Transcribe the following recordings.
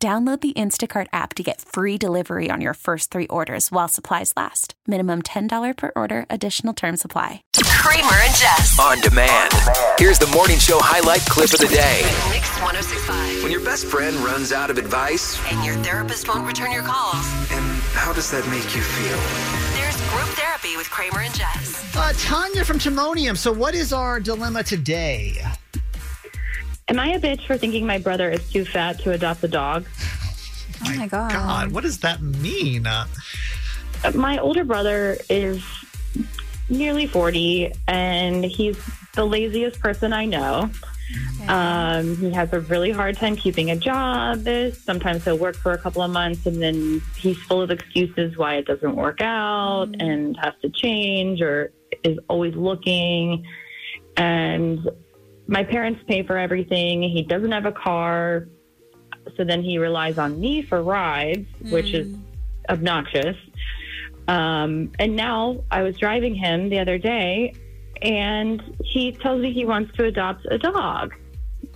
Download the Instacart app to get free delivery on your first three orders while supplies last. Minimum $10 per order, additional term supply. Kramer and Jess. On demand. Here's the morning show highlight clip of the day. Mix 1065. When your best friend runs out of advice, And your therapist won't return your calls. and how does that make you feel? There's group therapy with Kramer and Jess. Uh, Tanya from Timonium. So, what is our dilemma today? Am I a bitch for thinking my brother is too fat to adopt a dog? Oh my god. God, what does that mean? Uh, My older brother is nearly 40 and he's the laziest person I know. Um, he has a really hard time keeping a job. Sometimes he'll work for a couple of months and then he's full of excuses why it doesn't work out and has to change or is always looking. And my parents pay for everything. He doesn't have a car. So then he relies on me for rides, which is obnoxious. Um, and now I was driving him the other day, and he tells me he wants to adopt a dog.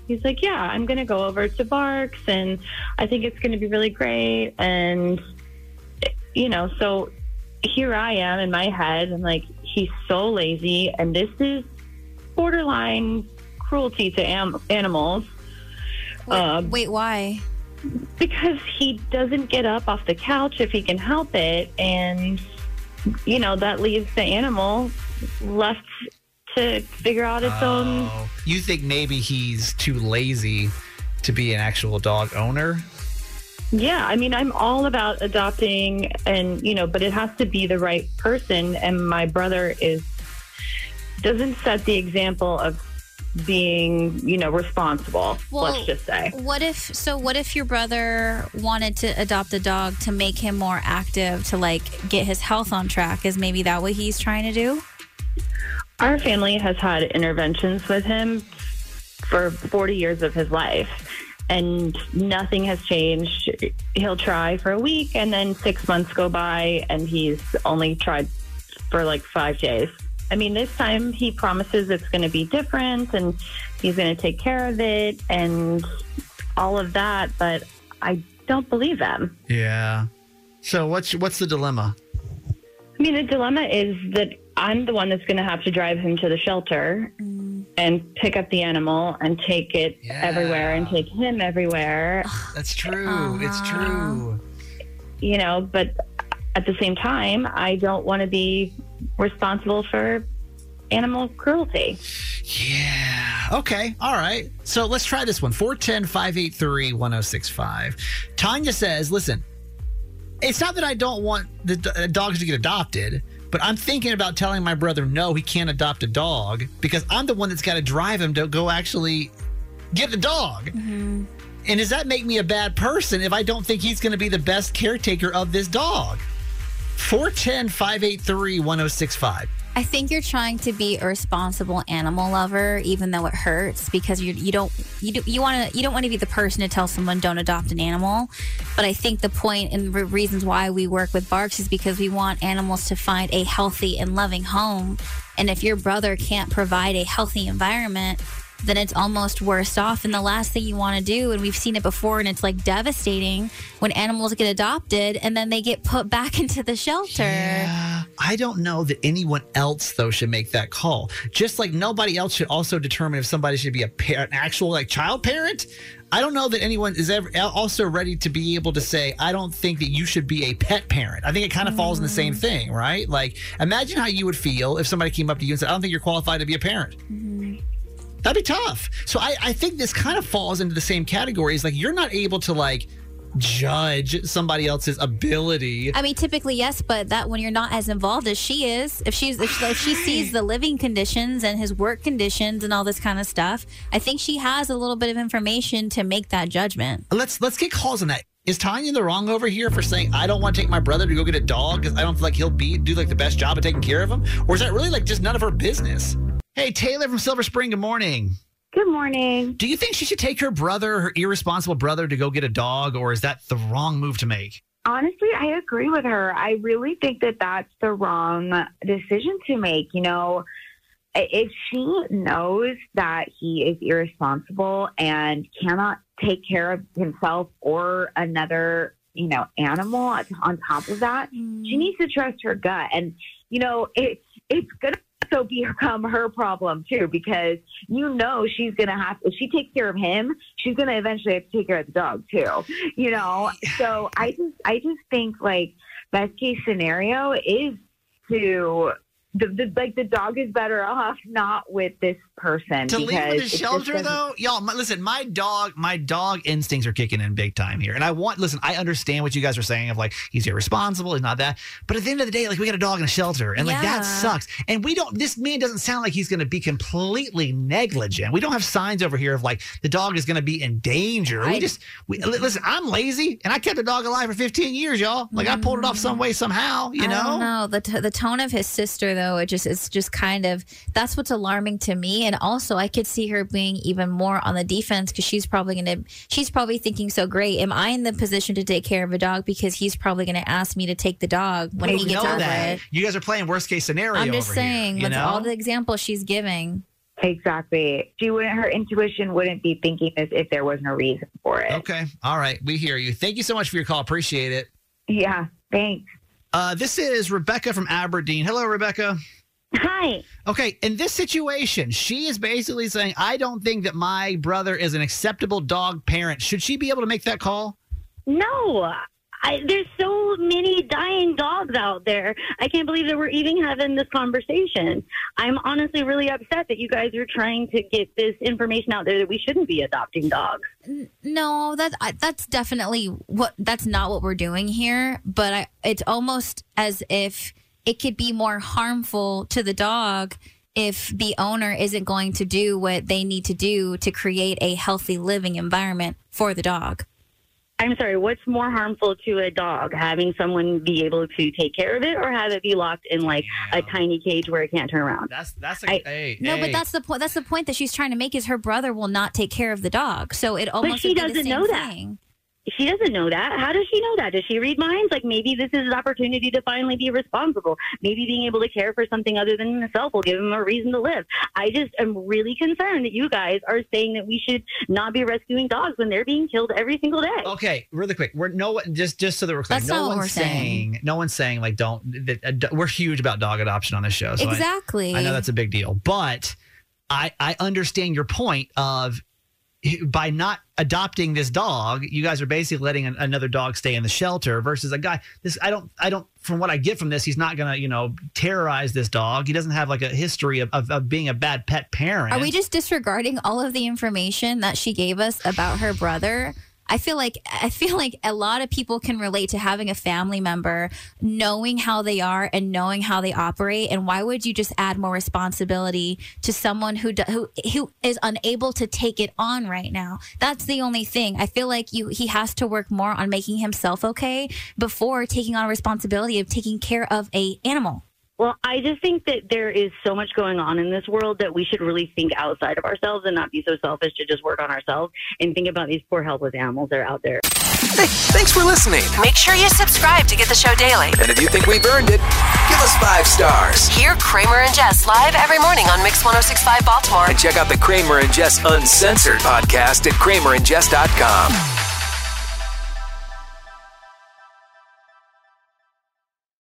He's like, Yeah, I'm going to go over to BARCS, and I think it's going to be really great. And, you know, so here I am in my head. I'm like, He's so lazy, and this is borderline cruelty to am- animals Wait, Um, wait, why? because he doesn't get up off the couch if he can help it and you know that leaves the animal left to figure out its own oh, you think maybe he's too lazy to be an actual dog owner? yeah i mean i'm all about adopting and you know but it has to be the right person and my brother is doesn't set the example of being you know responsible Well, let's just say What if so what if your brother wanted to adopt a dog to make him more active to like get his health on track? Is maybe that what he's trying to do? Our family has had interventions with him for 40 years of his life, and nothing has changed. He'll try for a week, and then six months go by, and he's only tried for like five days. I mean, this time he promises it's going to be different, and he's going to take care of it, and all of that, but I don't believe him. Yeah. So what's what's the dilemma? I mean, the dilemma is that I'm the one that's going to have to drive him to the shelter mm. and pick up the animal and take it Yeah. everywhere and take him everywhere, That's true. Uh-huh. It's true. you know, but at the same time, I don't want to be responsible for animal cruelty. Yeah. Okay. All right. So let's try this one 410 583 1065. Tanya says, listen, it's not that I don't want the d- uh, dogs to get adopted, but I'm thinking about telling my brother, no, he can't adopt a dog because I'm the one that's got to drive him to go actually get the dog. And does that make me a bad person if I don't think he's going to be the best caretaker of this dog? 410 583 1065. I think you're trying to be a responsible animal lover, even though it hurts because you you don't you do, you want to you don't want to be the person to tell someone don't adopt an animal. But I think the point and the reasons why we work with BARCS is because we want animals to find a healthy and loving home. And if your brother can't provide a healthy environment, then it's almost worse off. And the last thing you want to do, and we've seen it before, and it's like devastating when animals get adopted and then they get put back into the shelter. Yeah, I don't know that anyone else though should make that call. Just like nobody else should also determine if somebody should be a parent, an actual like child parent. I don't know that anyone is ever also ready to be able to say, I don't think that you should be a pet parent. I think it kind of falls in the same mm. thing, right? Like, imagine how you would feel if somebody came up to you and said, I don't think you're qualified to be a parent. Mm-hmm. That'd be tough. So I, I think this kind of falls into the same category. Is like you're not able to like judge somebody else's ability. I mean, typically yes, but that when you're not as involved as she is, if she's if, she- if she sees the living conditions and his work conditions and all this kind of stuff, I think she has a little bit of information to make that judgment. Let's let's get calls on that. is Tanya in the wrong over here for saying I don't want to take my brother to go get a dog because I don't feel like he'll be do like the best job of taking care of him? Or is that really like just none of her business? Hey, Taylor from Silver Spring, good morning. Good morning. Do you think she should take her brother, her irresponsible brother, to go get a dog, or is that the wrong move to make? Honestly, I agree with her. I really think that that's the wrong decision to make. You know, if she knows that he is irresponsible and cannot take care of himself or another, you know, animal on top of that, she mm-hmm. needs to trust her gut. And, you know, it's, it's going to also become her problem too, because you know she's going to have, if she takes care of him, she's going to eventually have to take care of the dog too, you know? So I just, I just think like best case scenario is to the, the like the dog is better off not with this person To leave him in because the shelter, though, y'all. My, listen, my dog, my dog instincts are kicking in big time here, and I want. Listen, I understand what you guys are saying of like he's irresponsible, he's not that. But at the end of the day, like we got a dog in a shelter, and like that sucks. And we don't. This man doesn't sound like he's going to be completely negligent. We don't have signs over here of like the dog is going to be in danger. we I- just we, li- listen. I'm lazy, and I kept a dog alive for 15 years, y'all. Like I pulled it off some way, somehow. You I know. don't the t- the tone of his sister though. It just it's just kind of that's what's alarming to me. And also, I could see her being even more on the defense because she's probably gonna she's probably thinking, so great. Am I in the position to take care of a dog because he's probably gonna ask me to take the dog when We he gets know over that. it? You guys are playing worst case scenario. I'm just over here, saying you that's know? all the examples she's giving. Exactly. She wouldn't. Her intuition wouldn't be thinking this if there was no reason for it. Okay. All right. We hear you. Thank you so much for your call. Appreciate it. Yeah. Thanks. Uh, this is Rebecca from Aberdeen. Hello, Rebecca. Hi. Okay. In this situation, she is basically saying, I don't think that my brother is an acceptable dog parent. Should she be able to make that call? No, I, there's so many dying dogs out there. I can't believe that we're even having this conversation. I'm honestly really upset that you guys are trying to get this information out there that we shouldn't be adopting dogs. No, that I, that's definitely what that's not what we're doing here. But I, it's almost as if it could be more harmful to the dog if the owner isn't going to do what they need to do to create a healthy living environment for the dog. I'm sorry, what's more harmful to a dog? Having someone be able to take care of it or have it be locked in like a tiny cage where it can't turn around? That's that's a- I- hey, No, but that's the point. That's the point that she's trying to make is her brother will not take care of the dog. So it almost But she would be the doesn't same know that. Thing. She doesn't know that. How does she know that? Does she read minds? Like maybe this is an opportunity to finally be responsible. Maybe being able to care for something other than himself will give him a reason to live. I just am really concerned that you guys are saying that we should not be rescuing dogs when they're being killed every single day. Okay, really quick. We're no just just so that we're clear. That's no not what one's we're saying. no one's saying like don't. That, uh, we're huge about dog adoption on this show. So I- exactly. I know that's a big deal, but I I understand your point of by not adopting this dog, you guys are basically letting an, another dog stay in the shelter versus a guy. This I don't I don't from what I get from this, he's not gonna you know terrorize this dog. He doesn't have like a history of, of, of being a bad pet parent. Are we just disregarding all of the information that she gave us about her brother? I feel like I feel like a lot of people can relate to having a family member knowing how they are and knowing how they operate and why would you just add more responsibility to someone who who who is unable to take it on right now? That's the only thing. I feel like you he has to work more on making himself okay before taking on responsibility of taking care of a animal. Well, I just think that there is so much going on in this world that we should really think outside of ourselves and not be so selfish to just work on ourselves and think about these poor helpless animals that are out there. Hey, thanks for listening. Make sure you subscribe to get the show daily. And if you think we've earned it, give us five stars. Hear Kramer and Jess live every morning on Mix 1065 Baltimore. And check out the Kramer and Jess Uncensored podcast at kramerandjess.com.